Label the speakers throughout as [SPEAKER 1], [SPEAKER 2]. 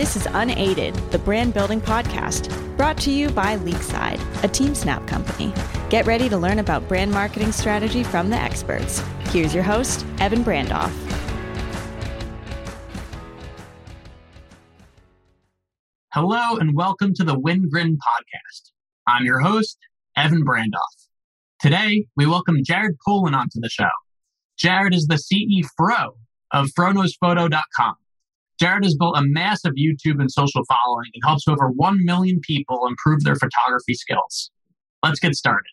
[SPEAKER 1] This is Unaided, the brand building podcast, brought to you by Leagueside, a TeamSnap company. Get ready to learn about brand marketing strategy from the experts. Here's your host, Evan Brandoff.
[SPEAKER 2] Hello and welcome to the Wingrin podcast. I'm your host, Evan Brandoff. Today, we welcome Jared Polin onto the show. Jared is the CEO of FroKnowsPhoto.com. Jared has built a massive YouTube and social following and helps over 1 million people improve their photography skills. Let's get started.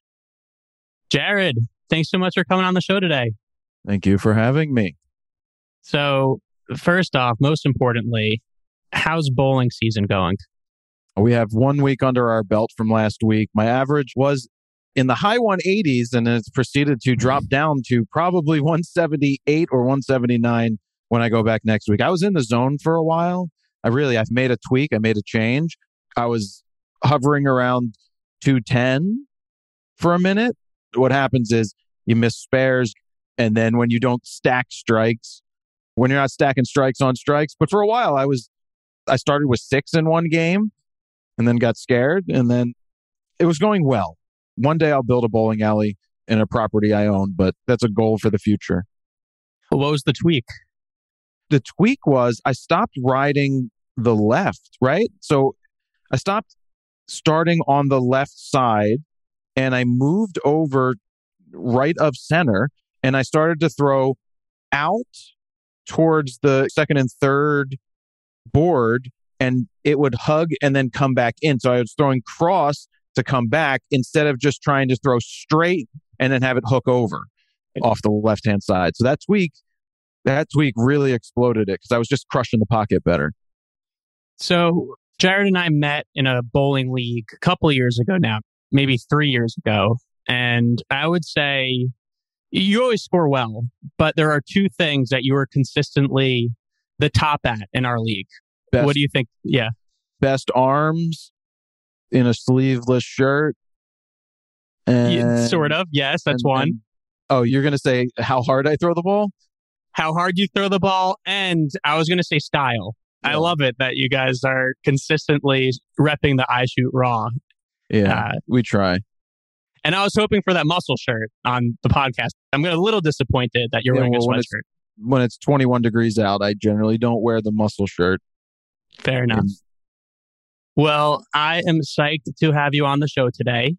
[SPEAKER 2] Jared, thanks so much for coming on the show today.
[SPEAKER 3] Thank you for having me.
[SPEAKER 2] So, first off, most importantly, how's bowling season going?
[SPEAKER 3] We have one week under our belt from last week. My average was in the high 180s and it's proceeded to drop down to probably 178 or 179 when I go back next week. I was in the zone for a while. I really, I've made a tweak. I made a change. I was hovering around 210 for a minute. What happens is you miss spares. And then when you don't stack strikes, when you're not stacking strikes on strikes, but for a while I was, I started with six in one game and then got scared. And then it was going well. One day I'll build a bowling alley in a property I own, but that's a goal for the future.
[SPEAKER 2] What was the tweak?
[SPEAKER 3] The tweak was I stopped riding the left, right? So I stopped starting on the left side and I moved over right of center and I started to throw out towards the second and third board and it would hug and then come back in. So I was throwing cross to come back instead of just trying to throw straight and then have it hook over off the left hand side. So that tweak that tweak really exploded it because I was just crushing the pocket better.
[SPEAKER 2] So Jared and I met in a bowling league a couple years ago now, maybe three years ago. And I would say you always score well, but there are two things that you are consistently the top at in our league. Best, what do you think? Yeah.
[SPEAKER 3] Best arms in a sleeveless shirt.
[SPEAKER 2] And, yeah, sort of. Yes, that's and, one. And,
[SPEAKER 3] oh, you're going to say how hard I throw the ball?
[SPEAKER 2] How hard you throw the ball, and I was going to say style. Yeah. I love it that you guys are consistently repping the I shoot raw.
[SPEAKER 3] Yeah, uh, we try.
[SPEAKER 2] And I was hoping for that muscle shirt on the podcast. I'm a little disappointed that you're yeah, wearing well, a sweatshirt.
[SPEAKER 3] When it's, when it's 21 degrees out, I generally don't wear the muscle shirt.
[SPEAKER 2] Fair enough. well, I am psyched to have you on the show today.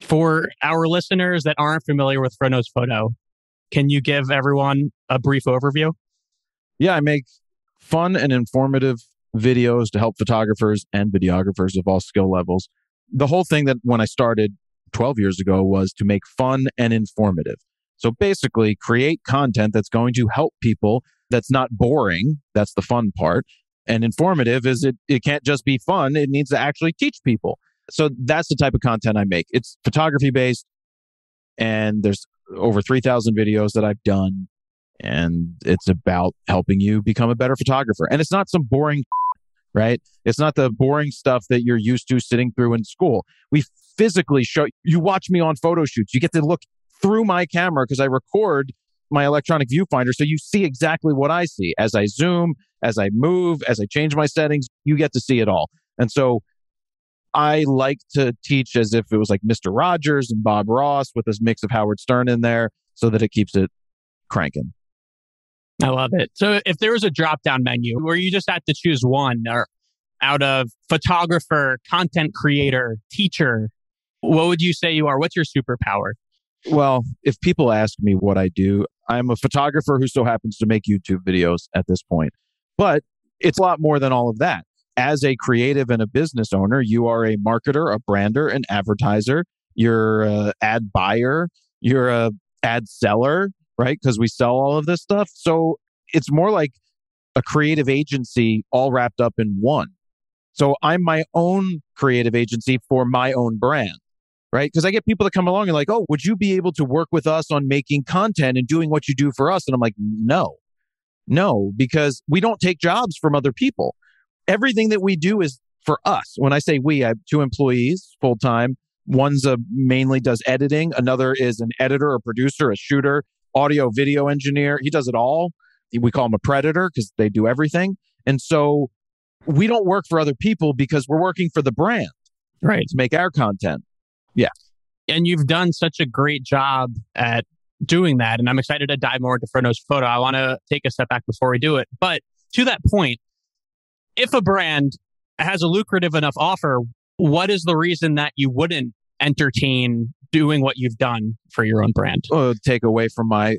[SPEAKER 2] For our listeners that aren't familiar with Fronos Photo, can you give everyone a brief overview?
[SPEAKER 3] Yeah, I make fun and informative videos to help photographers and videographers of all skill levels. The whole thing that when I started 12 years ago was to make fun and informative. So basically, create content that's going to help people that's not boring. That's the fun part. And informative is it, it can't just be fun, it needs to actually teach people. So that's the type of content I make. It's photography based, and there's over 3,000 videos that I've done. And it's about helping you become a better photographer. And it's not some boring, right? It's not the boring stuff that you're used to sitting through in school. We physically show you watch me on photo shoots. You get to look through my camera because I record my electronic viewfinder. So you see exactly what I see as I zoom, as I move, as I change my settings. You get to see it all. And so I like to teach as if it was like Mr. Rogers and Bob Ross with this mix of Howard Stern in there so that it keeps it cranking.
[SPEAKER 2] I love it. So if there was a drop down menu where you just had to choose one or out of photographer, content creator, teacher, what would you say you are? What's your superpower?
[SPEAKER 3] Well, if people ask me what I do, I'm a photographer who so happens to make YouTube videos at this point. But it's a lot more than all of that as a creative and a business owner, you are a marketer, a brander, an advertiser, you're a ad buyer, you're a ad seller, right? Because we sell all of this stuff. So it's more like a creative agency all wrapped up in one. So I'm my own creative agency for my own brand, right? Because I get people that come along and like, oh, would you be able to work with us on making content and doing what you do for us? And I'm like, no, no, because we don't take jobs from other people everything that we do is for us. When I say we, I have two employees full time. One's a mainly does editing. Another is an editor, a producer, a shooter, audio, video engineer. He does it all. We call him a preditor because they do everything. And so we don't work for other people because we're working for the brand
[SPEAKER 2] Right.
[SPEAKER 3] to make our content. Yeah.
[SPEAKER 2] And you've done such a great job at doing that. And I'm excited to dive more into FroKnowsPhoto. I want to take a step back before we do it. But to that point, if a brand has a lucrative enough offer, what is the reason that you wouldn't entertain doing what you've done for your own brand?
[SPEAKER 3] take away from my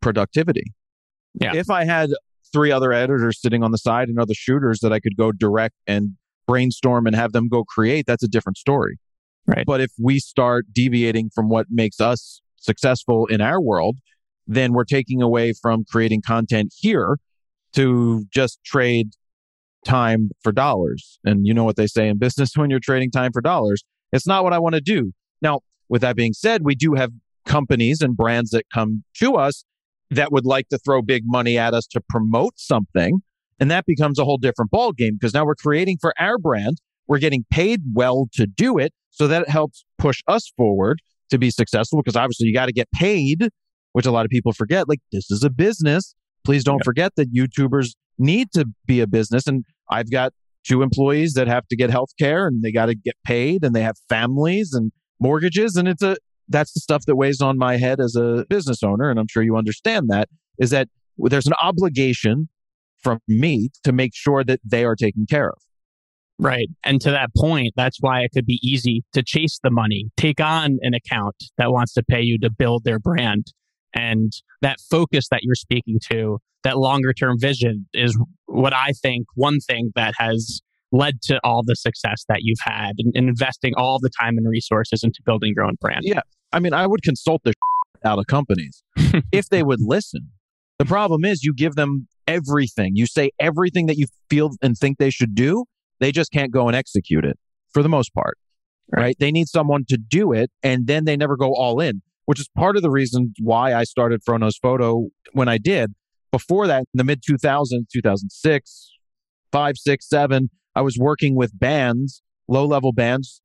[SPEAKER 3] productivity.
[SPEAKER 2] Yeah.
[SPEAKER 3] If I had three other editors sitting on the side and other shooters that I could go direct and brainstorm and have them go create, that's a different story.
[SPEAKER 2] Right.
[SPEAKER 3] But if we start deviating from what makes us successful in our world, then we're taking away from creating content here to just trade time for dollars. And you know what they say in business when you're trading time for dollars. It's not what I want to do. Now, with that being said, we do have companies and brands that come to us that would like to throw big money at us to promote something. And that becomes a whole different ball game because now we're creating for our brand. We're getting paid well to do it. So that helps push us forward to be successful because obviously you got to get paid, which a lot of people forget. Like this is a business. Please don't
[SPEAKER 2] Yeah.
[SPEAKER 3] forget that YouTubers need to be a business. And I've got two employees that have to get health care and they got to get paid and they have families and mortgages. And it's a, that's the stuff that weighs on my head as a business owner. And I'm sure you understand that is that there's an obligation from me to make sure that they are taken care of.
[SPEAKER 2] Right. And to that point, that's why it could be easy to chase the money, take on an account that wants to pay you to build their brand. And that focus that you're speaking to, that longer term vision is what I think one thing that has led to all the success that you've had and and investing all the time and resources into building your own brand.
[SPEAKER 3] Yeah. I mean, I would consult the out of companies if they would listen. The problem is you give them everything. You say everything that you feel and think they should do. They just can't go and execute it for the most part.
[SPEAKER 2] Right.
[SPEAKER 3] Right. They need someone to do it and then they never go all in, which is part of the reason why I started FroKnowsPhoto when I did. Before that, in the mid 2000s, 2006, five, six, seven, I was working with bands, low level bands,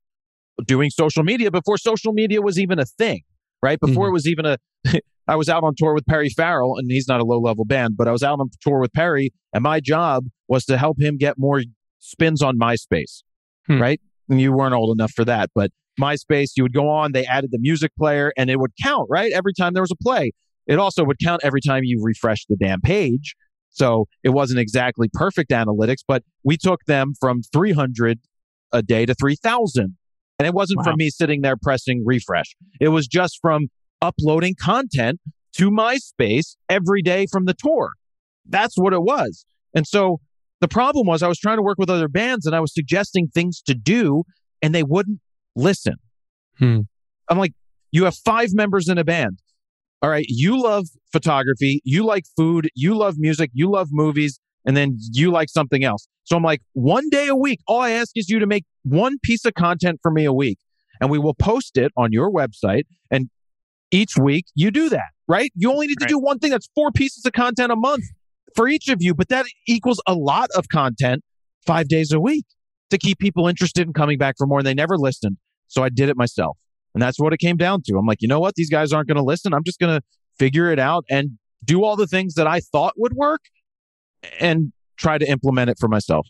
[SPEAKER 3] doing social media before social media was even a thing, right? Before it was even a, I was out on tour with Perry Farrell, and he's not a low level band, but I was out on tour with Perry, and my job was to help him get more spins on MySpace,
[SPEAKER 2] Hmm.
[SPEAKER 3] right? You weren't old enough for that, but MySpace, you would go on, they added the music player, and it would count, right? Every time there was a play. It also would count every time you refreshed the damn page. So it wasn't exactly perfect analytics, but we took them from 300 a day to 3,000. And it wasn't
[SPEAKER 2] Wow.
[SPEAKER 3] from me sitting there pressing refresh. It was just from uploading content to MySpace every day from the tour. That's what it was. And so the problem was I was trying to work with other bands and I was suggesting things to do and they wouldn't listen.
[SPEAKER 2] Hmm.
[SPEAKER 3] I'm like, you have five members in a band. All right, you love photography, you like food, you love music, you love movies, and then you like something else. So I'm like, one day a week, all I ask is you to make one piece of content for me a week, and we will post it on your website. And each week you do that, right? You only need to
[SPEAKER 2] Right.
[SPEAKER 3] do one thing. That's four pieces of content a month for each of you, but that equals a lot of content five days a week to keep people interested in coming back for more. And they never listened. So I did it myself. And that's what it came down to. I'm like, you know what? These guys aren't going to listen. I'm just going to figure it out and do all the things that I thought would work and try to implement it for myself.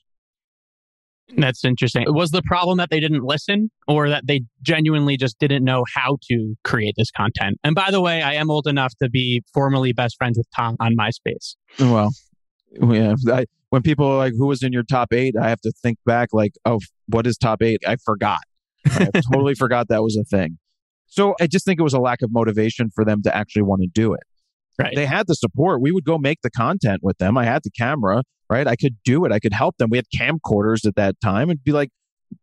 [SPEAKER 2] That's interesting. Was the problem that they didn't listen or that they genuinely just didn't know how to create this content? And by the way, I am old enough to be formerly best friends with Tom on MySpace.
[SPEAKER 3] Well, yeah. I, when people are like, who was in your top eight? I have to think back, like, oh, what is top eight? I forgot. I totally forgot that was a thing. So I just think it was a lack of motivation for them to actually want to do it.
[SPEAKER 2] Right.
[SPEAKER 3] They had the support. We would go make the content with them. I had the camera, right? I could do it. I could help them. We had camcorders at that time and be like,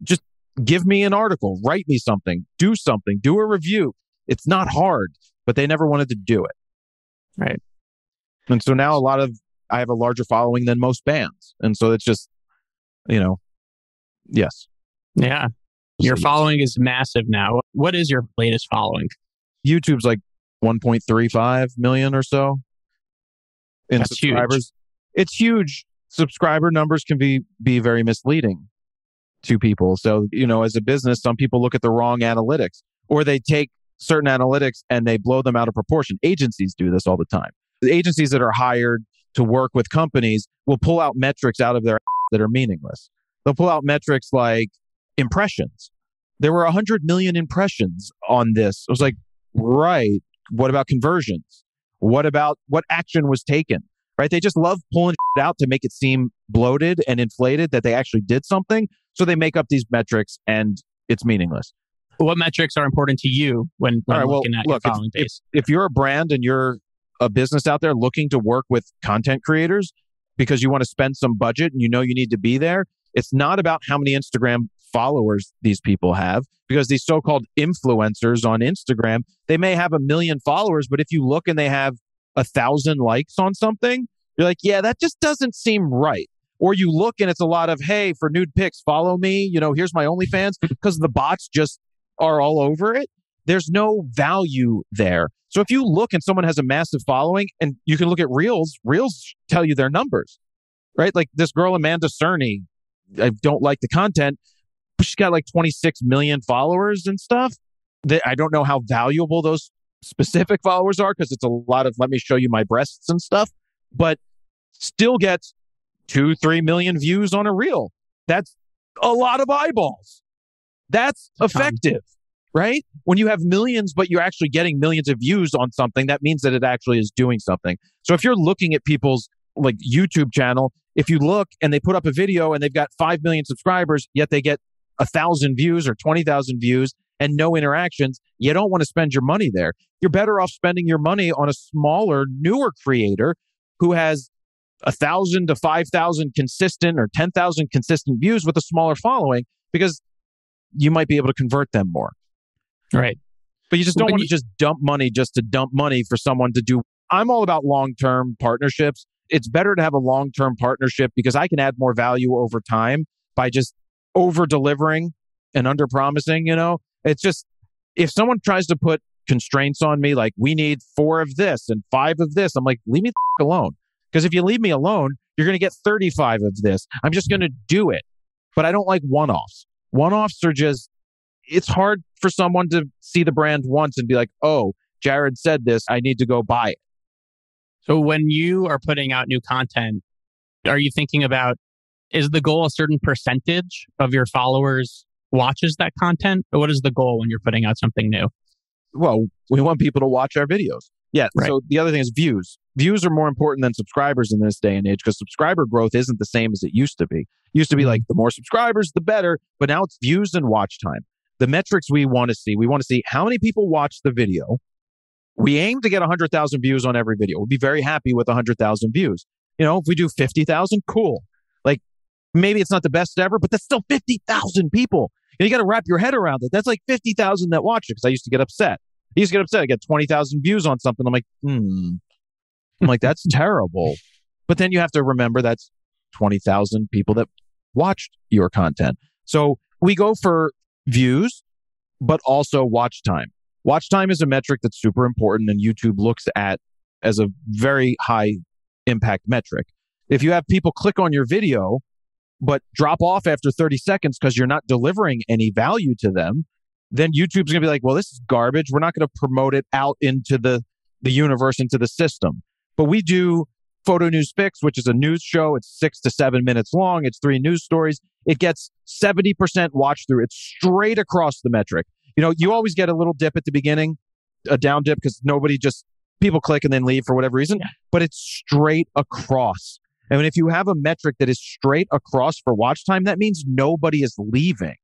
[SPEAKER 3] just give me an article, write me something, do something, do a review. It's not hard, but they never wanted to do it.
[SPEAKER 2] Right.
[SPEAKER 3] And so now a lot of, I have a larger following than most bands. And so it's just, you know, yes.
[SPEAKER 2] yeah. Your following is massive now. What is your latest following?
[SPEAKER 3] YouTube's like 1.35 million or so in
[SPEAKER 2] That's huge.
[SPEAKER 3] subscribers. It's huge. Subscriber numbers can be be very misleading to people. So, you know, as a business, some people look at the wrong analytics or they take certain analytics and they blow them out of proportion. Agencies do this all the time. The agencies that are hired to work with companies will pull out metrics out of their that are meaningless. They'll pull out metrics like impressions. There were 100 million impressions on this. I was like, right. What about conversions? What about what action was taken? Right? They just love pulling out to make it seem bloated and inflated that they actually did something. So they make up these metrics and it's meaningless.
[SPEAKER 2] What metrics are important to you when, when right, looking well, at look, your following
[SPEAKER 3] if, base? If, if you're a brand and you're a business out there looking to work with content creators because you want to spend some budget and you know you need to be there, it's not about how many Instagram followers these people have because these so-called influencers on Instagram, they may have a million followers, but if you look and they have a thousand likes on something, you're like, yeah, that just doesn't seem right. Or you look and it's a lot of, hey, for nude pics, follow me. You know, here's my OnlyFans because the bots just are all over it. There's no value there. So if you look and someone has a massive following and you can look at reels, reels tell you their numbers, right? Like this girl, Amanda Cerny, I don't like the content, she's got like 26 million followers and stuff. That I don't know how valuable those specific followers are because it's a lot of let me show you my breasts and stuff, but still gets two, three million views on a reel. That's a lot of eyeballs. That's effective, right? When you have millions, but you're actually getting millions of views on something, that means that it actually is doing something. So if you're looking at people's like YouTube channel, if you look and they put up a video and they've got 5 million subscribers, yet they get a thousand views or 20,000 views and no interactions, you don't want to spend your money there. You're better off spending your money on a smaller, newer creator who has a thousand to 5,000 consistent or 10,000 consistent views with a smaller following because you might be able to convert them more.
[SPEAKER 2] Right.
[SPEAKER 3] But you just don't want to just dump money just to dump money for someone to do. I'm all about long term partnerships. It's better to have a long term partnership because I can add more value over time by just over delivering and under promising. You know, it's just if someone tries to put constraints on me, like we need four of this and five of this, I'm like, leave me alone. Because if you leave me alone, you're going to get 35 of this. I'm just going to do it. But I don't like one offs. One offs are just, it's hard for someone to see the brand once and be like, oh, Jared said this. I need to go buy it.
[SPEAKER 2] So when you are putting out new content, are you thinking about is the goal a certain percentage of your followers watches that content? Or what is the goal when you're putting out something new?
[SPEAKER 3] Well, we want people to watch our videos. Yeah. Right. So the other thing is views. Views are more important than subscribers in this day and age because subscriber growth isn't the same as it used to be. It used to be like mm-hmm. the more subscribers, the better, but now it's views and watch time. The metrics we want to see, we want to see how many people watch the video. We aim to get 100,000 views on every video. We'll be very happy with 100,000 views. You know, if we do 50,000, cool. Maybe it's not the best ever, but that's still 50,000 people. And you got to wrap your head around it. That's like 50,000 that watch it because I used to get upset. I used to get upset. I get 20,000 views on something. I'm like, hmm. I'm like, that's terrible. But then you have to remember that's 20,000 people that watched your content. So we go for views, but also watch time. Watch time is a metric that's super important and YouTube looks at as a very high impact metric. If you have people click on your video, but drop off after 30 seconds because you're not delivering any value to them, then YouTube's going to be like, well, this is garbage. We're not going to promote it out into the, the universe, into the system. But we do Photo News Fix, which is a news show. It's six to seven minutes long. It's three news stories. It gets 70% watch through. It's straight across the metric. You know, you always get a little dip at the beginning, a down dip because nobody just, people click and then leave for whatever reason, yeah. but it's straight across. And if you have a metric that is straight across for watch time, that means nobody is leaving.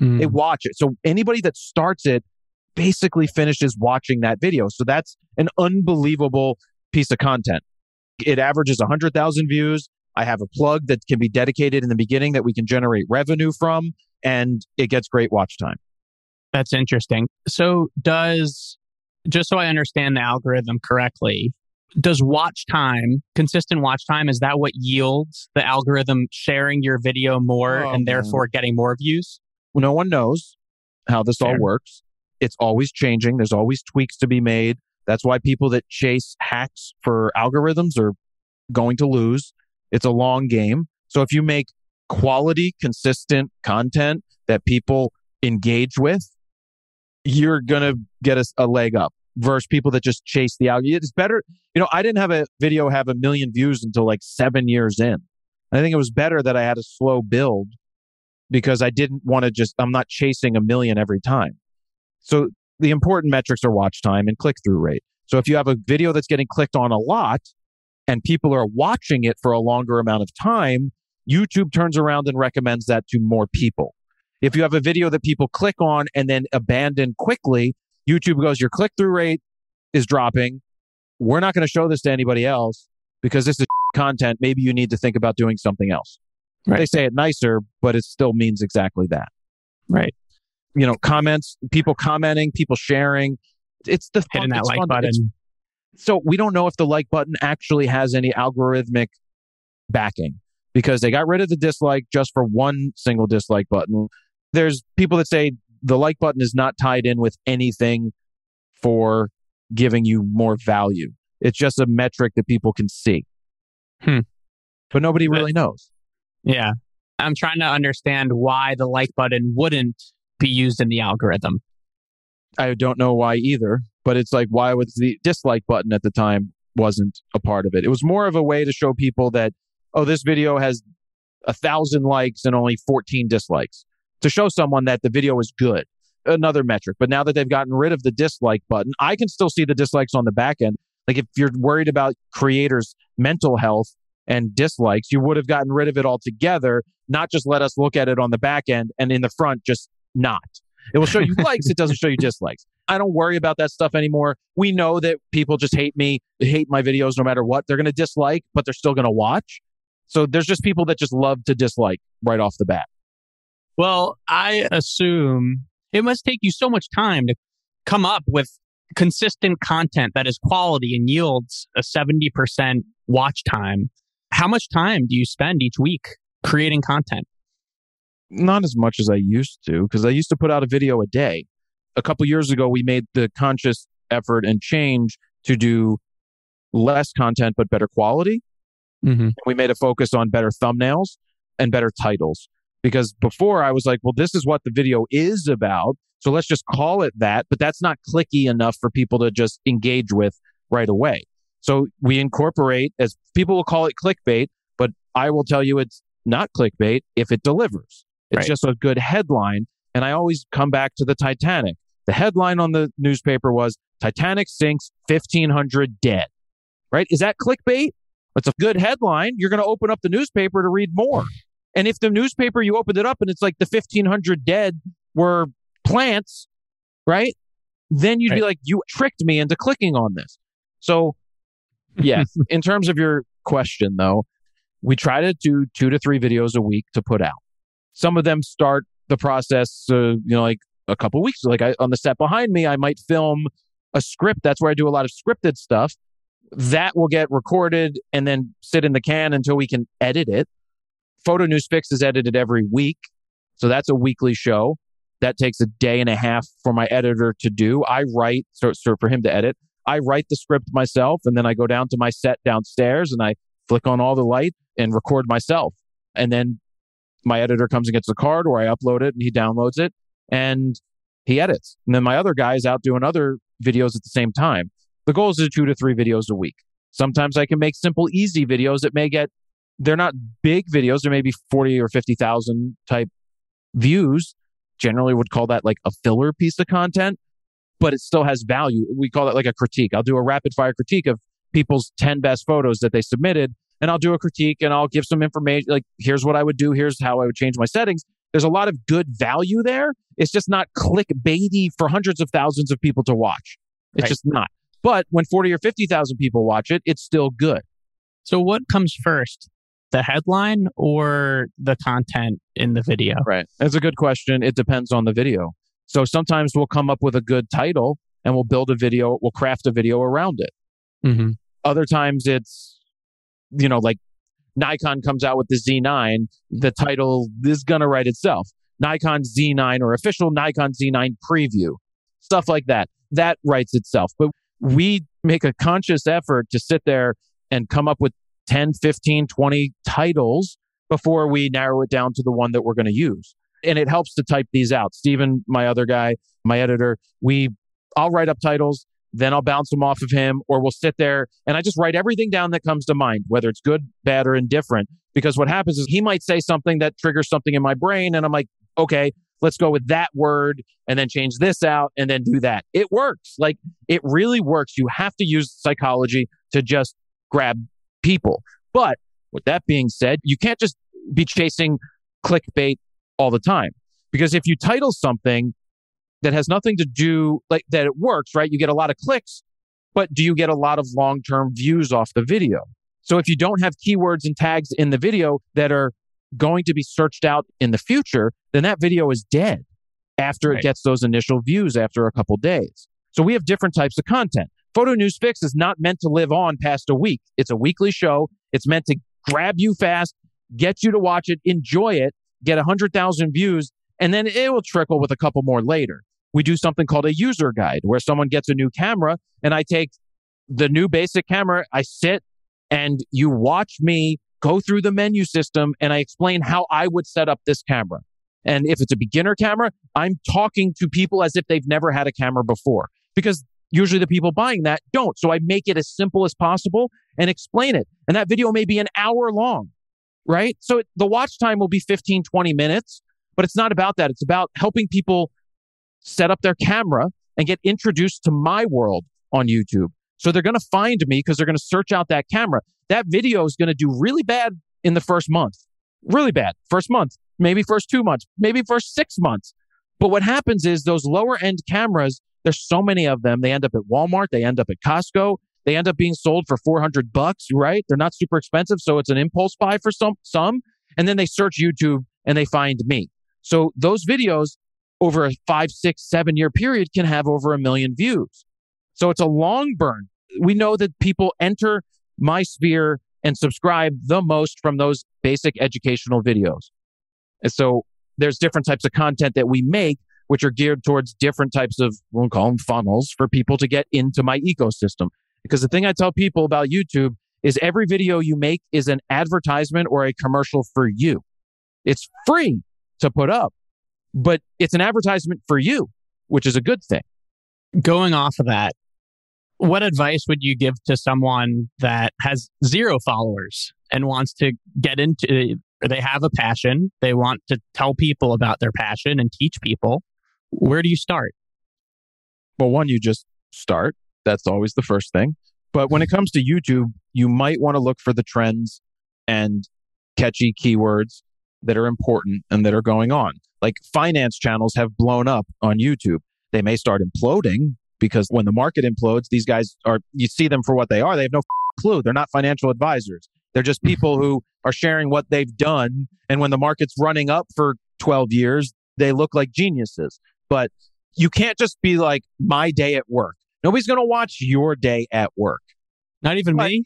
[SPEAKER 3] Mm. They watch it. So anybody that starts it basically finishes watching that video. So that's an unbelievable piece of content. It averages 100,000 views. I have a plug that can be dedicated in the beginning that we can generate revenue from, and it gets great watch time.
[SPEAKER 2] That's interesting. So, does, just so I understand the algorithm correctly, does watch time, consistent watch time, is that what yields the algorithm sharing your video more oh, and therefore getting more views?
[SPEAKER 3] no one knows how this Fair. all works. It's always changing. There's always tweaks to be made. That's why people that chase hacks for algorithms are going to lose. It's a long game. So if you make quality, consistent content that people engage with, you're going to get a, a, leg up versus people that just chase the algorithm. It's better. You know, I didn't have a video have a million views until like seven years in. I think it was better that I had a slow build because I didn't want to just, I'm not chasing a million every time. So the important metrics are watch time and click through rate. So if you have a video that's getting clicked on a lot and people are watching it for a longer amount of time, YouTube turns around and recommends that to more people. If you have a video that people click on and then abandon quickly, YouTube goes, your click through rate is dropping. We're not going to show this to anybody else because this is content. Maybe you need to think about doing something else.
[SPEAKER 2] Right.
[SPEAKER 3] They say it nicer, but it still means exactly that.
[SPEAKER 2] Right.
[SPEAKER 3] You know, comments, people commenting, people sharing. It's the
[SPEAKER 2] Hitting
[SPEAKER 3] fun-
[SPEAKER 2] that like
[SPEAKER 3] fun-
[SPEAKER 2] button.
[SPEAKER 3] it's- so we don't know if the like button actually has any algorithmic backing because they got rid of the dislike just for one single dislike button. There's people that say the like button is not tied in with anything for giving you more value. It's just a metric that people can see.
[SPEAKER 2] Hmm.
[SPEAKER 3] But nobody
[SPEAKER 2] But-
[SPEAKER 3] really knows.
[SPEAKER 2] Yeah. I'm trying to understand why the like button wouldn't be used in the algorithm.
[SPEAKER 3] I don't know why either, but it's like why was the dislike button at the time wasn't a part of it. It was more of a way to show people that oh this video has a thousand likes and only 14 dislikes to show someone that the video is good. Another metric. But now that they've gotten rid of the dislike button, I can still see the dislikes on the back end. Like if you're worried about creators' mental health and dislikes, you would have gotten rid of it altogether, not just let us look at it on the back end and in the front, just not. It will show you likes, it doesn't show you dislikes. I don't worry about that stuff anymore. We know that people just hate me, hate my videos no matter what. They're going to dislike, but they're still going to watch. So there's just people that just love to dislike right off the bat.
[SPEAKER 2] Well, I assume it must take you so much time to come up with consistent content that is quality and yields a 70% watch time. How much time do you spend each week creating content?
[SPEAKER 3] Not as much as I used to, because I used to put out a video a day. A couple years ago, we made the conscious effort and change to do less content, but better quality.
[SPEAKER 2] Mm-hmm.
[SPEAKER 3] we made a focus on better thumbnails and better titles because before I was like, well, this is what the video is about. So let's just call it that. But that's not clicky enough for people to just engage with right away. So we incorporate as people will call it clickbait, but I will tell you it's not clickbait if it delivers. It's
[SPEAKER 2] Right.
[SPEAKER 3] just a good headline. And I always come back to the Titanic. The headline on the newspaper was Titanic sinks 1500 dead. Right? Is that clickbait? It's a good headline. You're going to open up the newspaper to read more. And if the newspaper you opened it up and it's like the 1500 dead were plants, right? Then you'd be like, you tricked me into clicking on this. So, yes, in terms of your question, though, we try to do two to three videos a week to put out. Some of them start the process, uh, you know, like a couple weeks. Like I, on the set behind me, I might film a script. That's where I do a lot of scripted stuff. That will get recorded and then sit in the can until we can edit it. Photo News Fix is edited every week. So that's a weekly show. That takes a day and a half for my editor to do. I write, so, so for him to edit. I write the script myself and then I go down to my set downstairs and I flick on all the light and record myself. And then my editor comes and gets the card or I upload it and he downloads it and he edits. And then my other guy is out doing other videos at the same time. The goal is to two to three videos a week. Sometimes I can make simple, easy videos that may get, they're not big videos. They're maybe 40 or 50,000 type views. Generally would call that like a filler piece of content, but it still has value. We call that like a critique. I'll do a rapid fire critique of people's 10 best photos that they submitted and I'll do a critique and I'll give some information like here's what I would do, here's how I would change my settings. There's a lot of good value there. It's just not clickbaity for hundreds of thousands of people to watch. It's
[SPEAKER 2] Right.
[SPEAKER 3] just not. But when 40 or 50,000 people watch it, it's still good.
[SPEAKER 2] So, what comes first, the headline or the content in the video?
[SPEAKER 3] Right. That's a good question. It depends on the video. So sometimes we'll come up with a good title and we'll build a video, we'll craft a video around it.
[SPEAKER 2] Mm-hmm.
[SPEAKER 3] Other times it's, you know, like Nikon comes out with the Z9, the title is going to write itself. Nikon Z9 or official Nikon Z9 preview, stuff like that. That writes itself. But we make a conscious effort to sit there and come up with 10, 15, 20 titles before we narrow it down to the one that we're going to use. And it helps to type these out. Steven, my other guy, my editor, we I'll write up titles then I'll bounce them off of him, or we'll sit there and I just write everything down that comes to mind, whether it's good, bad, or indifferent. Because what happens is he might say something that triggers something in my brain, and I'm like, okay, let's go with that word and then change this out and then do that. It works. Like it really works. You have to use psychology to just grab people. But with that being said, you can't just be chasing clickbait all the time. Because if you title something that has nothing to do like that it works, right? You get a lot of clicks, but do you get a lot of long-term views off the video? So if you don't have keywords and tags in the video that are going to be searched out in the future, then that video is dead after right. it gets those initial views after a couple days. So we have different types of content. Photo News Fix is not meant to live on past a week. It's a weekly show. It's meant to grab you fast, get you to watch it, enjoy it, get 100,000 views, and then it will trickle with a couple more later. We do something called a user guide where someone gets a new camera and I take the new basic camera, I sit and you watch me go through the menu system and I explain how I would set up this camera. And if it's a beginner camera, I'm talking to people as if they've never had a camera before because usually the people buying that don't. So I make it as simple as possible and explain it. And that video may be an hour long, right? So it, the watch time will be 15, 20 minutes, but it's not about that. It's about helping people set up their camera and get introduced to my world on YouTube. So they're going to find me because they're going to search out that camera. That video is going to do really bad in the first month. Really bad. First month, maybe first two months, maybe first six months. But what happens is those lower end cameras, there's so many of them. They end up at Walmart. They end up at Costco. They end up being sold for 400 bucks, right? They're not super expensive. So it's an impulse buy for some, some. And then they search YouTube and they find me. So those videos over a five, six, seven year period can have over a million views. So it's a long burn. We know that people enter my sphere and subscribe the most from those basic educational videos. And so there's different types of content that we make, which are geared towards different types of, we'll call them funnels for people to get into my ecosystem. Because the thing I tell people about YouTube is every video you make is an advertisement or a commercial for you. It's free to put up, but it's an advertisement for you, which is a good thing.
[SPEAKER 2] Going off of that, what advice would you give to someone that has zero followers and wants to get into they have a passion they want to tell people about their passion and teach people where do you start
[SPEAKER 3] well one you just start that's always the first thing but when it mm-hmm. comes to youtube you might want to look for the trends and catchy keywords that are important and that are going on like finance channels have blown up on youtube they may start imploding because when the market implodes, these guys are, you see them for what they are. They have no clue. They're not financial advisors. They're just people who are sharing what they've done. And when the market's running up for 12 years, they look like geniuses. But you can't just be like, my day at work. Nobody's going to watch your day at work.
[SPEAKER 2] Not even but, me?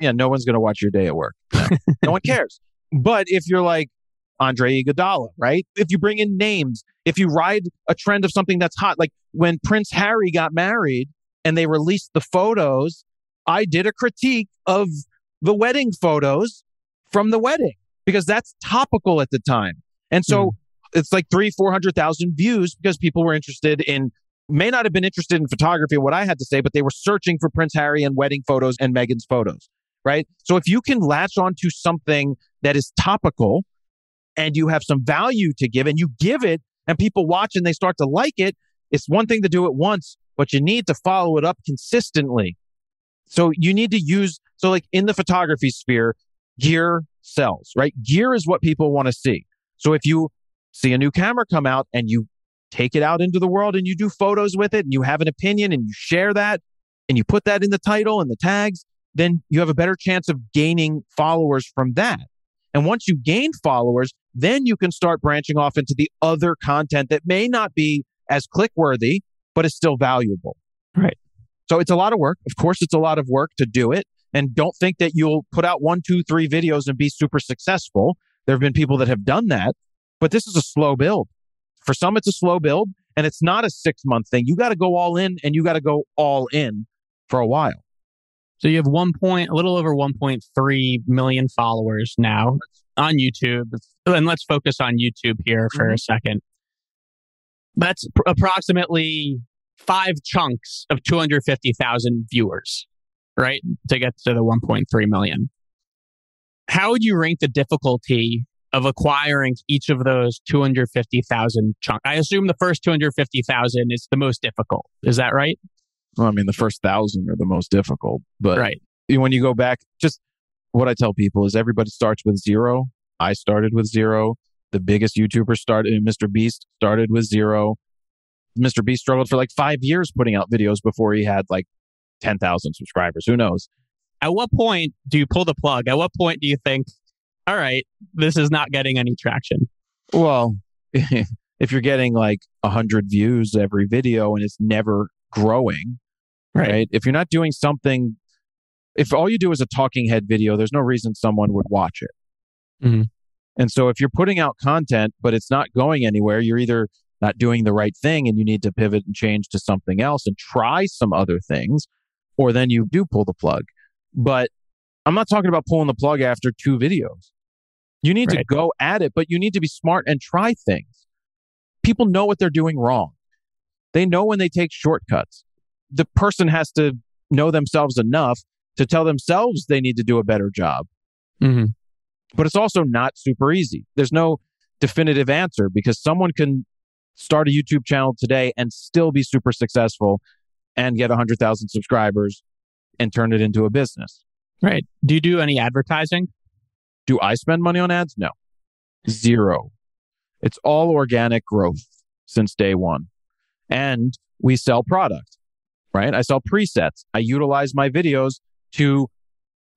[SPEAKER 3] Yeah, no one's going to watch your day at work. No, no one cares. But if you're like, Andre Iguodala, right? If you bring in names, if you ride a trend of something that's hot, like when Prince Harry got married and they released the photos, I did a critique of the wedding photos from the wedding because that's topical at the time. And so mm. It's like three, 400,000 views because people were interested in, may not have been interested in photography, what I had to say, but they were searching for Prince Harry and wedding photos and Meghan's photos, right? So if you can latch onto something that is topical and you have some value to give and you give it and people watch and they start to like it, it's one thing to do it once, but you need to follow it up consistently. So you need to use, so like in the photography sphere, gear sells, right? Gear is what people want to see. So if you see a new camera come out and you take it out into the world and you do photos with it and you have an opinion and you share that and you put that in the title and the tags, then you have a better chance of gaining followers from that. And once you gain followers, then you can start branching off into the other content that may not be as click worthy, but is still valuable.
[SPEAKER 2] Right.
[SPEAKER 3] So it's a lot of work. Of course, it's a lot of work to do it. And don't think that you'll put out one, two, three videos and be super successful. There have been people that have done that, but this is a slow build. For some, it's a slow build and it's not a six month thing. You got to go all in and you got to go all in for a while.
[SPEAKER 2] So you have one point, a little over 1.3 million followers now on YouTube. And let's focus on YouTube here for mm-hmm. a second. That's pr- approximately five chunks of 250,000 viewers, right? To get to the 1.3 million. How would you rank the difficulty of acquiring each of those 250,000 chunks? I assume the first 250,000 is the most difficult. Is that right?
[SPEAKER 3] Well, I mean, the first thousand are the most difficult, but
[SPEAKER 2] right.
[SPEAKER 3] when you go back, just what I tell people is everybody starts with zero. I started with zero. The biggest YouTuber started, uh, Mr. Beast started with zero. Mr. Beast struggled for like five years putting out videos before he had like 10,000 subscribers. Who knows?
[SPEAKER 2] At what point do you pull the plug? At what point do you think, all right, this is not getting any traction?
[SPEAKER 3] Well, if you're getting like 100 views every video and it's never growing, right. right? If you're not doing something, if all you do is a talking head video, there's no reason someone would watch it.
[SPEAKER 2] Mm-hmm.
[SPEAKER 3] And so if you're putting out content, but it's not going anywhere, you're either not doing the right thing and you need to pivot and change to something else and try some other things, or then you do pull the plug. But I'm not talking about pulling the plug after two videos. You need right. to go at it, but you need to be smart and try things. People know what they're doing wrong. They know when they take shortcuts. The person has to know themselves enough to tell themselves they need to do a better job.
[SPEAKER 2] Mm-hmm.
[SPEAKER 3] But it's also not super easy. There's no definitive answer because someone can start a YouTube channel today and still be super successful and get 100,000 subscribers and turn it into a business.
[SPEAKER 2] Right. Do you do any advertising?
[SPEAKER 3] Do I spend money on ads? No. Zero. It's all organic growth since day one. And we sell product, right? I sell presets. I utilize my videos to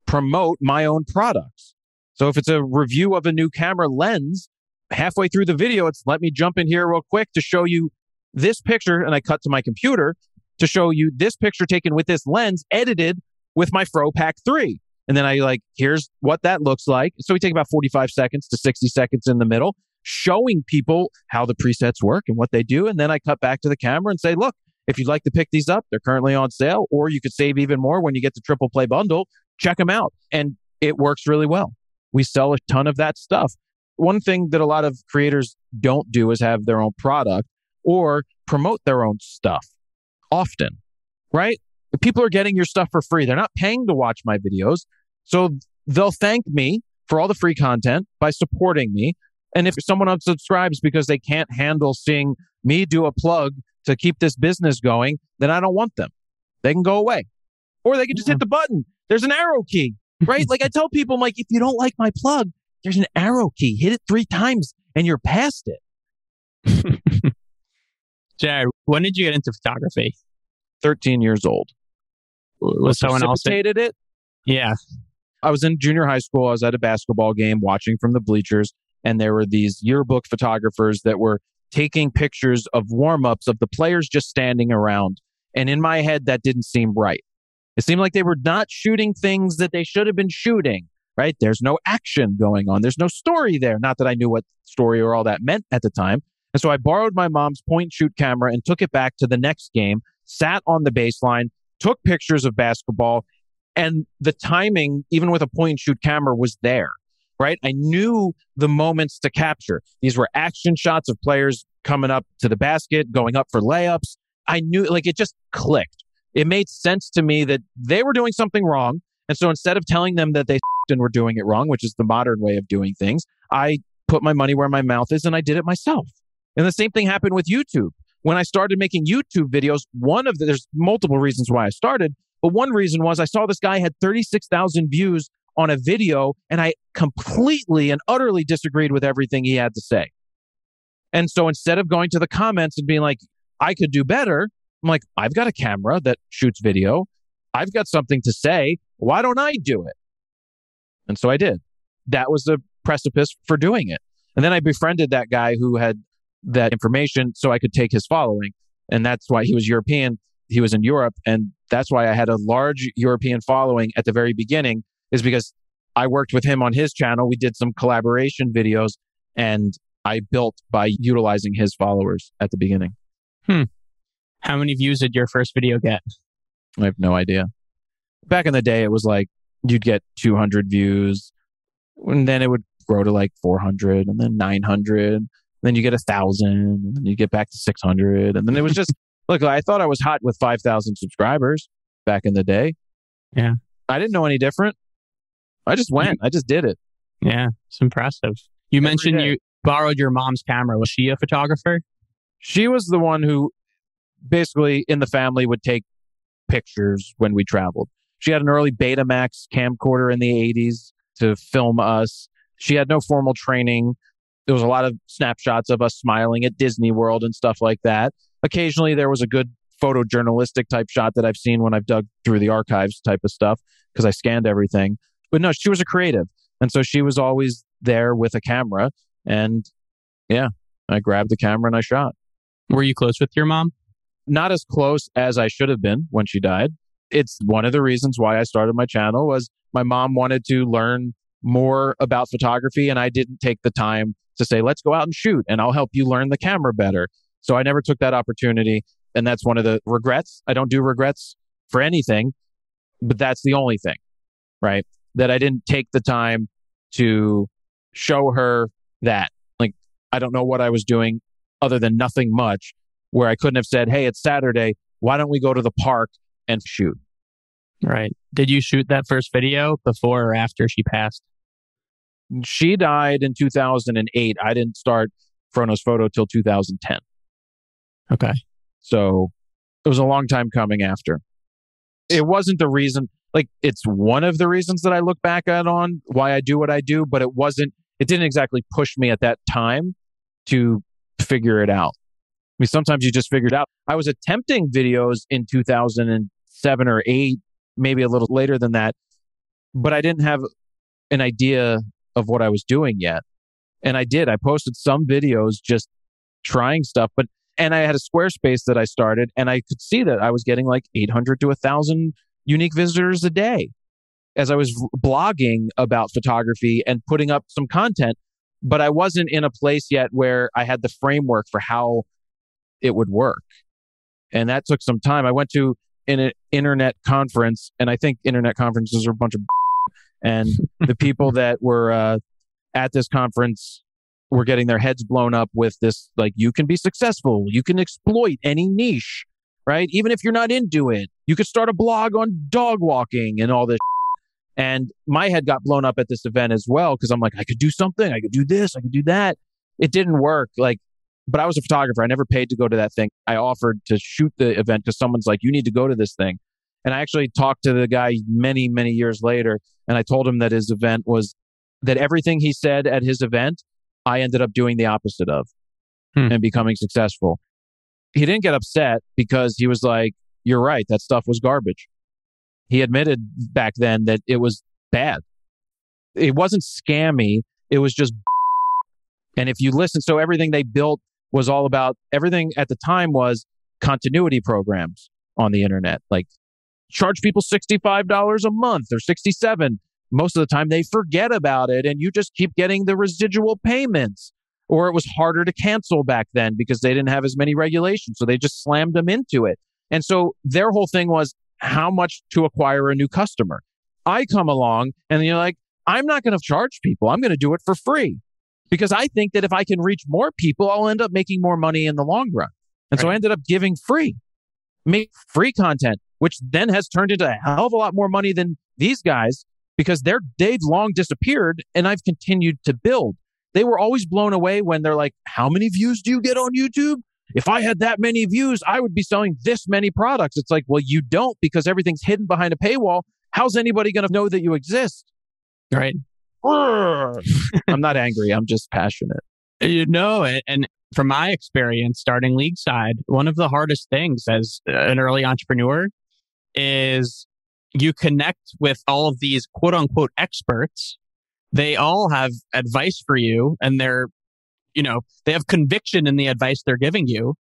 [SPEAKER 3] promote my own products. So if it's a review of a new camera lens, halfway through the video, it's let me jump in here real quick to show you this picture. And I cut to my computer to show you this picture taken with this lens edited with my Fro Pack 3. And then I like, here's what that looks like. So we take about 45 seconds to 60 seconds in the middle, showing people how the presets work and what they do. And then I cut back to the camera and say, look, if you'd like to pick these up, they're currently on sale, or you could save even more when you get the triple play bundle. Check them out. And it works really well. We sell a ton of that stuff. One thing that a lot of creators don't do is have their own product or promote their own stuff often, right? People are getting your stuff for free. They're not paying to watch my videos. So they'll thank me for all the free content by supporting me. And if someone unsubscribes because they can't handle seeing me do a plug to keep this business going, then I don't want them. They can go away. Or they can just hit the button. There's an arrow key, right? like I tell people, I'm like, if you don't like my plug, there's an arrow key. Hit it three times and you're past it.
[SPEAKER 2] Jared, when did you get into photography?
[SPEAKER 3] 13 years old.
[SPEAKER 2] Was someone else
[SPEAKER 3] it?
[SPEAKER 2] Yeah.
[SPEAKER 3] I was in junior high school. I was at a basketball game watching from the bleachers, and there were these yearbook photographers that were taking pictures of warm ups of the players just standing around. And in my head, that didn't seem right. It seemed like they were not shooting things that they should have been shooting, right? There's no action going on. There's no story there. Not that I knew what story or all that meant at the time. And so I borrowed my mom's point shoot camera and took it back to the next game, sat on the baseline, took pictures of basketball, and the timing, even with a point shoot camera, was there right? I knew the moments to capture. These were action shots of players coming up to the basket, going up for layups. I knew, like, it just clicked. It made sense to me that they were doing something wrong. And so instead of telling them that they and were doing it wrong, which is the modern way of doing things, I put my money where my mouth is and I did it myself. And the same thing happened with YouTube. When I started making YouTube videos, one of the, there's multiple reasons why I started, but one reason was I saw this guy had 36,000 views on a video and I completely and utterly disagreed with everything he had to say. And so instead of going to the comments and being like, I could do better, I'm like, I've got a camera that shoots video. I've got something to say. Why don't I do it? And so I did. That was the precipice for doing it. And then I befriended that guy who had that information so I could take his following. And that's why he was European. He was in Europe. And that's why I had a large European following at the very beginning is because I worked with him on his channel. We did some collaboration videos and I built by utilizing his followers at the beginning.
[SPEAKER 2] Hmm. How many views did your first video get?
[SPEAKER 3] I have no idea. Back in the day, it was like you'd get 200 views and then it would grow to like 400 and then 900. Then you get a thousand and you get back to 600. And then it was just, Look, I thought I was hot with 5,000 subscribers back in the day.
[SPEAKER 2] Yeah.
[SPEAKER 3] I didn't know any different. I just went. I just did it.
[SPEAKER 2] Yeah, it's impressive. You
[SPEAKER 3] Every
[SPEAKER 2] mentioned
[SPEAKER 3] day.
[SPEAKER 2] you borrowed your mom's camera. Was she a photographer?
[SPEAKER 3] She was the one who basically in the family would take pictures when we traveled. She had an early Betamax camcorder in the 80s to film us. She had no formal training. There was a lot of snapshots of us smiling at Disney World and stuff like that. Occasionally, there was a good photojournalistic type shot that I've seen when I've dug through the archives type of stuff because I scanned everything. But no, she was a creative. And so she was always there with a camera. And yeah, I grabbed the camera and I shot.
[SPEAKER 2] Were you close with your mom?
[SPEAKER 3] Not as close as I should have been when she died. It's one of the reasons why I started my channel was my mom wanted to learn more about photography and I didn't take the time to say, let's go out and shoot and I'll help you learn the camera better. So I never took that opportunity. And that's one of the regrets. I don't do regrets for anything, but that's the only thing, right? That I didn't take the time to show her that. Like, I don't know what I was doing other than nothing much, where I couldn't have said, hey, it's Saturday. Why don't we go to the park and shoot?
[SPEAKER 2] Right. Did you shoot that first video before or after she passed?
[SPEAKER 3] She died in 2008. I didn't start FroKnowsPhoto till 2010.
[SPEAKER 2] Okay.
[SPEAKER 3] So it was a long time coming after. It wasn't the reason, like, it's one of the reasons that I look back at on why I do what I do, but it wasn't, it didn't exactly push me at that time to figure it out. I mean, sometimes you just figure it out. I was attempting videos in 2007 or 8, maybe a little later than that, but I didn't have an idea of what I was doing yet. And I did. I posted some videos just trying stuff, but and I had a Squarespace that I started, and I could see that I was getting like 800 to 1,000 unique visitors a day as I was blogging about photography and putting up some content. But I wasn't in a place yet where I had the framework for how it would work. And that took some time. I went to an internet conference, and I think internet conferences are a bunch of and the people that were uh, at this conference were getting their heads blown up with this like you can be successful. You can exploit any niche right? Even if you're not into it you could start a blog on dog walking and all this and my head got blown up at this event as well because i'm like i could do something. I could do this. I could do that. It didn't work. Like but i was a photographer. I never paid to go to that thing. I offered to shoot the event because someone's like you need to go to this thing and i actually talked to the guy many many years later and i told him that his event was that everything he said at his event I ended up doing the opposite of
[SPEAKER 2] Hmm.
[SPEAKER 3] and becoming successful. He didn't get upset because he was like, You're right, that stuff was garbage. He admitted back then that it was bad. It wasn't scammy, it was just. And if you listen, so everything they built was all about everything at the time was continuity programs on the internet. Like charge people $65 a month or 67 most of the time they forget about it and you just keep getting the residual payments. Or it was harder to cancel back then because they didn't have as many regulations so they just slammed them into it. And so their whole thing was how much to acquire a new customer? I come along and you're like i'm not going to charge people. I'm going to do it for free. Because i think that if i can reach more people i'll end up making more money in the long run. And so i ended up giving free make free content which then has turned into a hell of a lot more money than these guys because they're they've long disappeared and I've continued to build. They were always blown away when they're like, "How many views do you get on YouTube? If I had that many views, I would be selling this many products." It's like, "Well, you don't because everything's hidden behind a paywall. How's anybody going to know that you exist?"
[SPEAKER 2] Right.
[SPEAKER 3] I'm not angry. I'm just passionate.
[SPEAKER 2] You know it. And from my experience starting Leagueside, one of the hardest things as an early entrepreneur is you connect with all of these quote unquote experts. They all have advice for you and they're, you know, they have conviction in the advice they're giving you.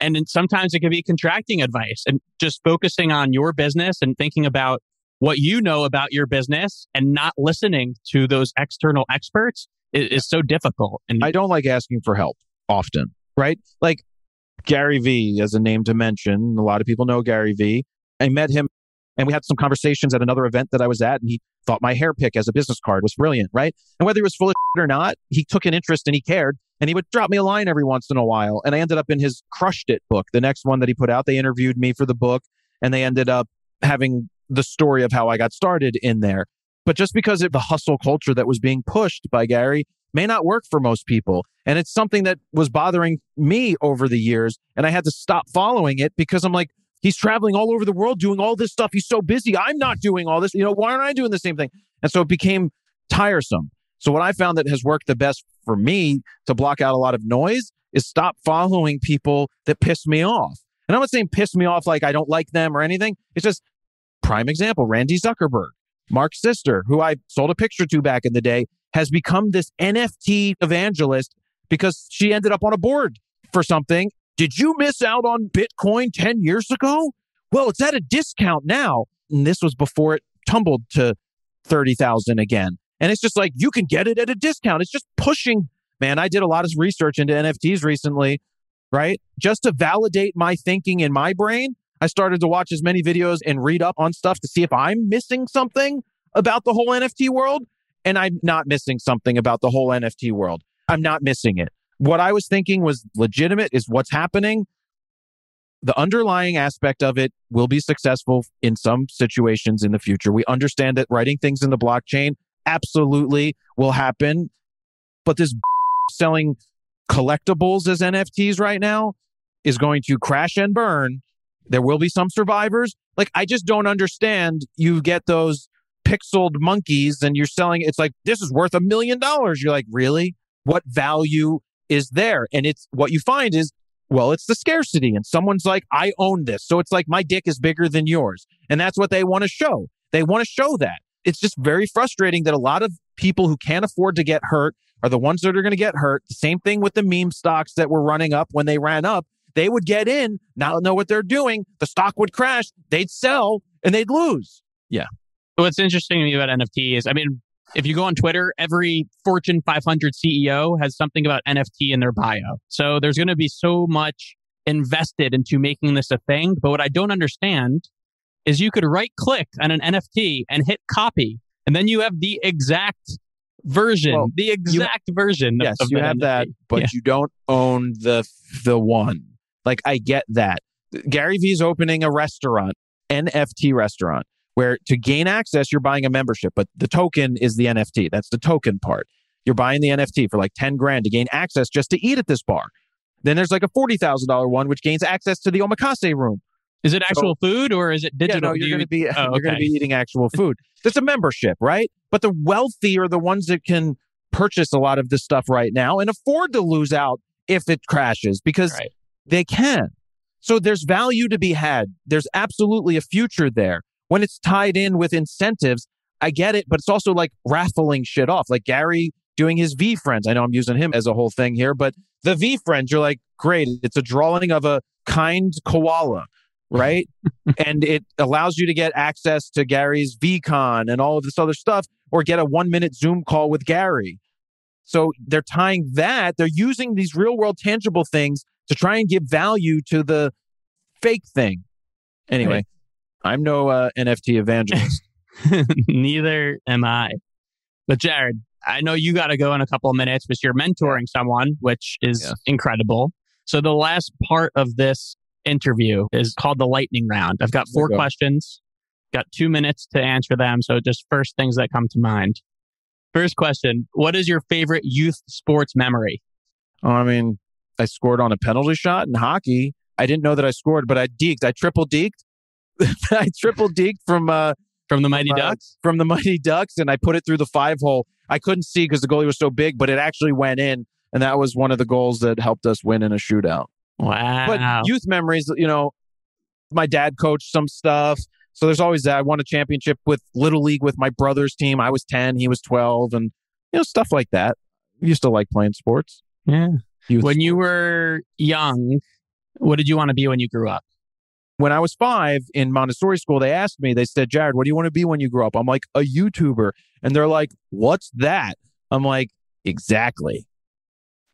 [SPEAKER 2] And sometimes it can be contracting advice and just focusing on your business and thinking about what you know about your business and not listening to those external experts is, is so difficult. And
[SPEAKER 3] I don't like asking for help often, right? Like Gary Vee as a name to mention. A lot of people know Gary Vee. I met him And we had some conversations at another event that I was at, and he thought my hair pick as a business card was brilliant, right? And whether he was full of or not, he took an interest and he cared. And he would drop me a line every once in a while. And I ended up in his Crushed It book, the next one that he put out. They interviewed me for the book, and they ended up having the story of how I got started in there. But just because of the hustle culture that was being pushed by Gary may not work for most people. And it's something that was bothering me over the years. And I had to stop following it because I'm like, he's traveling all over the world doing all this stuff. He's so busy. I'm not doing all this. You know, why aren't I doing the same thing? And so it became tiresome. So what I found that has worked the best for me to block out a lot of noise is stop following people that piss me off. And I'm not saying piss me off like I don't like them or anything. It's just prime example, Randy Zuckerberg, Mark's sister, who I sold a picture to back in the day, has become this NFT evangelist because she ended up on a board for something. Did you miss out on Bitcoin 10 years ago? Well, it's at a discount now. And this was before it tumbled to 30,000 again. And it's just like you can get it at a discount. It's just pushing. Man, I did a lot of research into NFTs recently, right? Just to validate my thinking in my brain. I started to watch as many videos and read up on stuff to see if I'm missing something about the whole NFT world. And I'm not missing something about the whole NFT world. I'm not missing it. What I was thinking was legitimate is what's happening. The underlying aspect of it will be successful in some situations in the future. We understand that writing things in the blockchain absolutely will happen. But this selling collectibles as NFTs right now is going to crash and burn. There will be some survivors. Like, I just don't understand. You get those pixeled monkeys and you're selling, it's like, this is worth a million dollars. You're like, really? What value is there? And it's what you find is, well, it's the scarcity. And someone's like, I own this. So it's like my dick is bigger than yours. And that's what they want to show. They want to show that. It's just very frustrating that a lot of people who can't afford to get hurt are the ones that are going to get hurt. The same thing with the meme stocks that were running up when they ran up. They would get in, not know what they're doing. The stock would crash. They'd sell and they'd lose. Yeah.
[SPEAKER 2] What's interesting to me about NFT is, I mean, if you go on Twitter, every Fortune 500 CEO has something about NFT in their bio. So there's going to be so much invested into making this a thing. But what I don't understand is you could right click on an NFT and hit copy, and then you have the exact version, well, the exact you, version.
[SPEAKER 3] Yes,
[SPEAKER 2] of,
[SPEAKER 3] you have
[SPEAKER 2] NFT.
[SPEAKER 3] that, but yeah. you don't own the the one. Like I get that. Gary Vee's opening a restaurant, NFT restaurant where to gain access, you're buying a membership, but the token is the NFT. That's the token part. You're buying the NFT for like 10 grand to gain access just to eat at this bar. Then there's like a $40,000 one, which gains access to the omakase room.
[SPEAKER 2] Is it actual so, food or is it digital?
[SPEAKER 3] Yeah, no, you're going to be oh, okay. you're going to be eating actual food. That's a membership, right? But the wealthy are the ones that can purchase a lot of this stuff right now and afford to lose out if it crashes because right. they can. So there's value to be had. There's absolutely a future there when it's tied in with incentives, I get it, but it's also like raffling shit off. Like Gary doing his VeeFriends. I know I'm using him as a whole thing here, but the VeeFriends, you're like, great. It's a drawing of a kind koala, right? and it allows you to get access to Gary's VeeCon and all of this other stuff, or get a one minute Zoom call with Gary. So they're tying that, they're using these real world tangible things to try and give value to the fake thing. Anyway, right. I'm no uh, NFT evangelist.
[SPEAKER 2] Neither am I. But Jared, I know you got to go in a couple of minutes because you're mentoring someone, which is yeah. incredible. So the last part of this interview is called the lightning round. I've got four questions, got two minutes to answer them. So just first things that come to mind. First question What is your favorite youth sports memory?
[SPEAKER 3] Oh, I mean, I scored on a penalty shot in hockey. I didn't know that I scored, but I deked. I triple deked I triple deked from uh,
[SPEAKER 2] from the Mighty uh, Ducks
[SPEAKER 3] from the Mighty Ducks, and I put it through the five hole. I couldn't see because the goalie was so big, but it actually went in, and that was one of the goals that helped us win in a shootout.
[SPEAKER 2] Wow!
[SPEAKER 3] But youth memories, you know, my dad coached some stuff, so there's always that. I won a championship with Little League with my brother's team. I was ten, he was twelve, and you know stuff like that. Used to like playing sports.
[SPEAKER 2] Yeah. Youth when sports. you were young, what did you want to be when you grew up?
[SPEAKER 3] When I was five in Montessori school, they asked me, they said, Jared, what do you want to be when you grow up? I'm like, a YouTuber. And they're like, what's that? I'm like, exactly.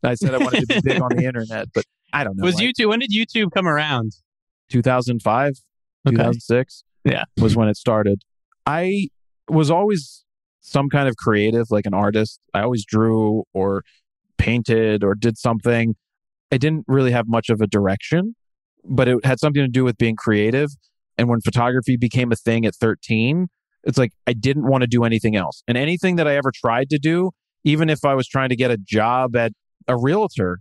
[SPEAKER 3] I said I wanted to be big on the internet, but I don't know.
[SPEAKER 2] Was like, YouTube, when did YouTube come around?
[SPEAKER 3] 2005, okay. 2006.
[SPEAKER 2] Yeah.
[SPEAKER 3] Was when it started. I was always some kind of creative, like an artist. I always drew or painted or did something. I didn't really have much of a direction, but it had something to do with being creative. And when photography became a thing at 13, it's like I didn't want to do anything else. And anything that I ever tried to do, even if I was trying to get a job at a realtor,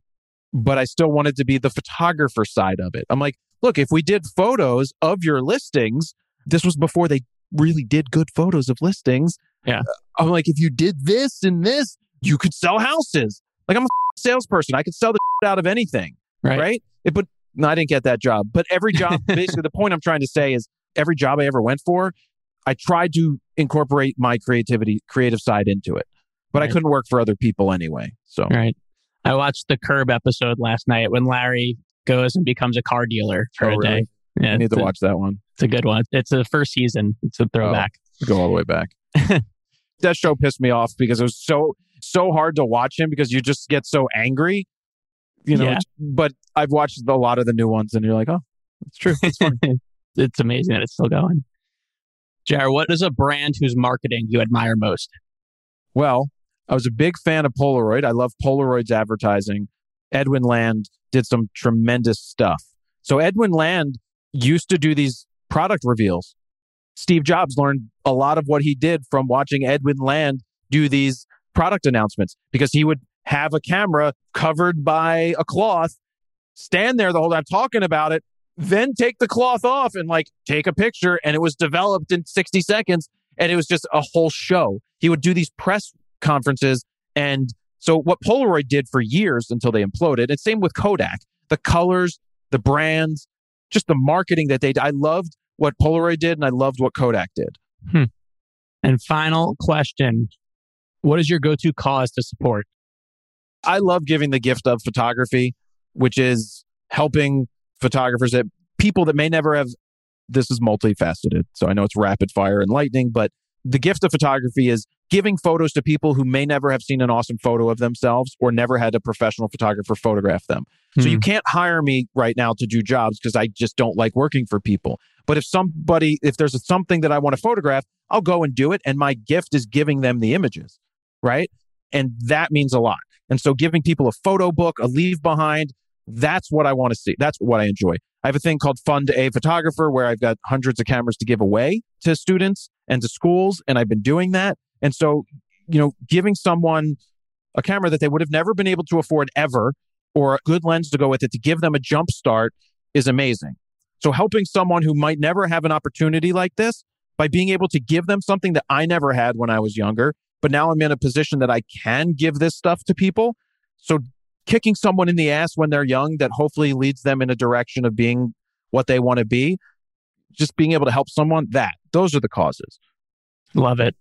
[SPEAKER 3] but I still wanted to be the photographer side of it. I'm like, look, if we did photos of your listings, this was before they really did good photos of listings.
[SPEAKER 2] Yeah.
[SPEAKER 3] I'm like, if you did this and this, you could sell houses. Like I'm a salesperson. I could sell the out of anything.
[SPEAKER 2] Right.
[SPEAKER 3] Right. It, but no, I didn't get that job. But every job, basically, the point I'm trying to say is every job I ever went for, I tried to incorporate my creativity, creative side into it. But
[SPEAKER 2] Right.
[SPEAKER 3] I couldn't work for other people anyway. So
[SPEAKER 2] Right. I watched the Curb episode last night when Larry goes and becomes a car dealer for
[SPEAKER 3] Oh,
[SPEAKER 2] a day. Yeah,
[SPEAKER 3] I need to
[SPEAKER 2] a,
[SPEAKER 3] watch that one.
[SPEAKER 2] It's a good one. It's the first season. It's a throwback.
[SPEAKER 3] Oh, go all the way back. that show pissed me off because it was so so hard to watch him because you just get so angry. You know,
[SPEAKER 2] Yeah.
[SPEAKER 3] but I've watched a lot of the new ones and you're like, oh, it's true. It's funny.
[SPEAKER 2] it's amazing that it's still going. Jared, what is a brand whose marketing you admire most?
[SPEAKER 3] Well, I was a big fan of Polaroid. I love Polaroid's advertising. Edwin Land did some tremendous stuff. So Edwin Land used to do these product reveals. Steve Jobs learned a lot of what he did from watching Edwin Land do these product announcements because he would have a camera covered by a cloth, stand there the whole time talking about it, then take the cloth off and like take a picture. And it was developed in 60 seconds. And it was just a whole show. He would do these press conferences. And so what Polaroid did for years until they imploded, and same with Kodak, the colors, the brands, just the marketing that they did. I loved what Polaroid did and I loved what Kodak did. Hmm.
[SPEAKER 2] And final question What is your go to cause to support?
[SPEAKER 3] I love giving the gift of photography, which is helping photographers that people that may never have. This is multifaceted. So I know it's rapid fire and lightning, but the gift of photography is giving photos to people who may never have seen an awesome photo of themselves or never had a professional photographer photograph them. So you hmm. can't hire me right now to do jobs because I just don't like working for people. But if somebody, if there's something that I want to photograph, I'll go and do it. And my gift is giving them the images, right? And that means a lot. And so giving people a photo book, a leave behind, that's what I want to see. That's what I enjoy. I have a thing called Fund a Photographer where I've got hundreds of cameras to give away to students and to schools. And I've been doing that. And so, you know, giving someone a camera that they would have never been able to afford ever or a good lens to go with it to give them a jump start is amazing. So helping someone who might never have an opportunity like this by being able to give them something that I never had when I was younger, but now I'm in a position that I can give this stuff to people. So kicking someone in the ass when they're young that hopefully leads them in a direction of being what they want to be, just being able to help someone, that those are the causes.
[SPEAKER 2] Love it.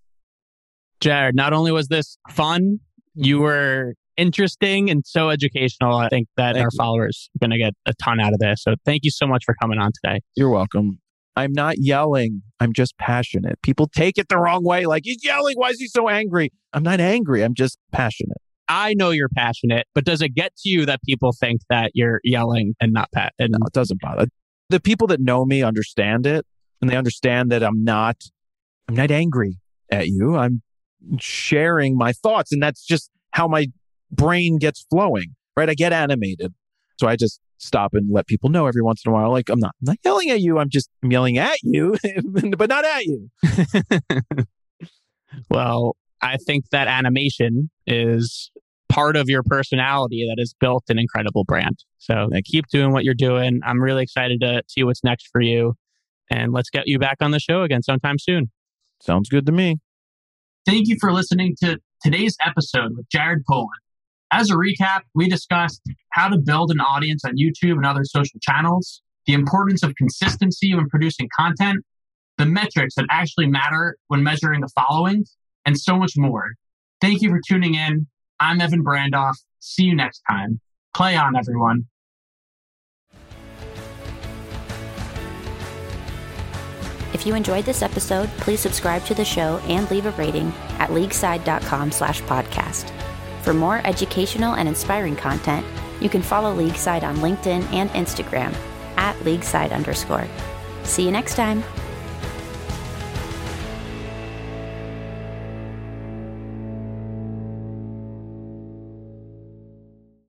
[SPEAKER 2] Jared, not only was this fun, you were interesting and so educational. I think that
[SPEAKER 3] Thank
[SPEAKER 2] our
[SPEAKER 3] you.
[SPEAKER 2] followers are going to get a ton out of this. So thank you so much for coming on today.
[SPEAKER 3] You're welcome. I'm not yelling. I'm just passionate. People take it the wrong way. Like he's yelling. Why is he so angry? I'm not angry. I'm just passionate.
[SPEAKER 2] I know you're passionate, but does it get to you that people think that you're yelling and not pat? And
[SPEAKER 3] No, it doesn't bother. The people that know me understand it and they understand that I'm not, I'm not angry at you. I'm sharing my thoughts. And that's just how my brain gets flowing, right? I get animated. So I just stop and let people know every once in a while. Like, I'm not, I'm not yelling at you. I'm just I'm yelling at you, but not at you.
[SPEAKER 2] well, I think that animation is part of your personality that has built an incredible brand. So
[SPEAKER 3] Thank
[SPEAKER 2] keep doing what you're doing. I'm really excited to see what's next for you. And let's get you back on the show again sometime soon.
[SPEAKER 3] Sounds good to me.
[SPEAKER 2] Thank you for listening to today's episode with Jared Polin. As a recap, we discussed how to build an audience on YouTube and other social channels, the importance of consistency when producing content, the metrics that actually matter when measuring the following, and so much more. Thank you for tuning in. I'm Evan Brandoff. See you next time. Play on, everyone.
[SPEAKER 4] If you enjoyed this episode, please subscribe to the show and leave a rating at leagueside.com slash podcast. For more educational and inspiring content, you can follow Leagueside on LinkedIn and Instagram at leagueside underscore. See you next time.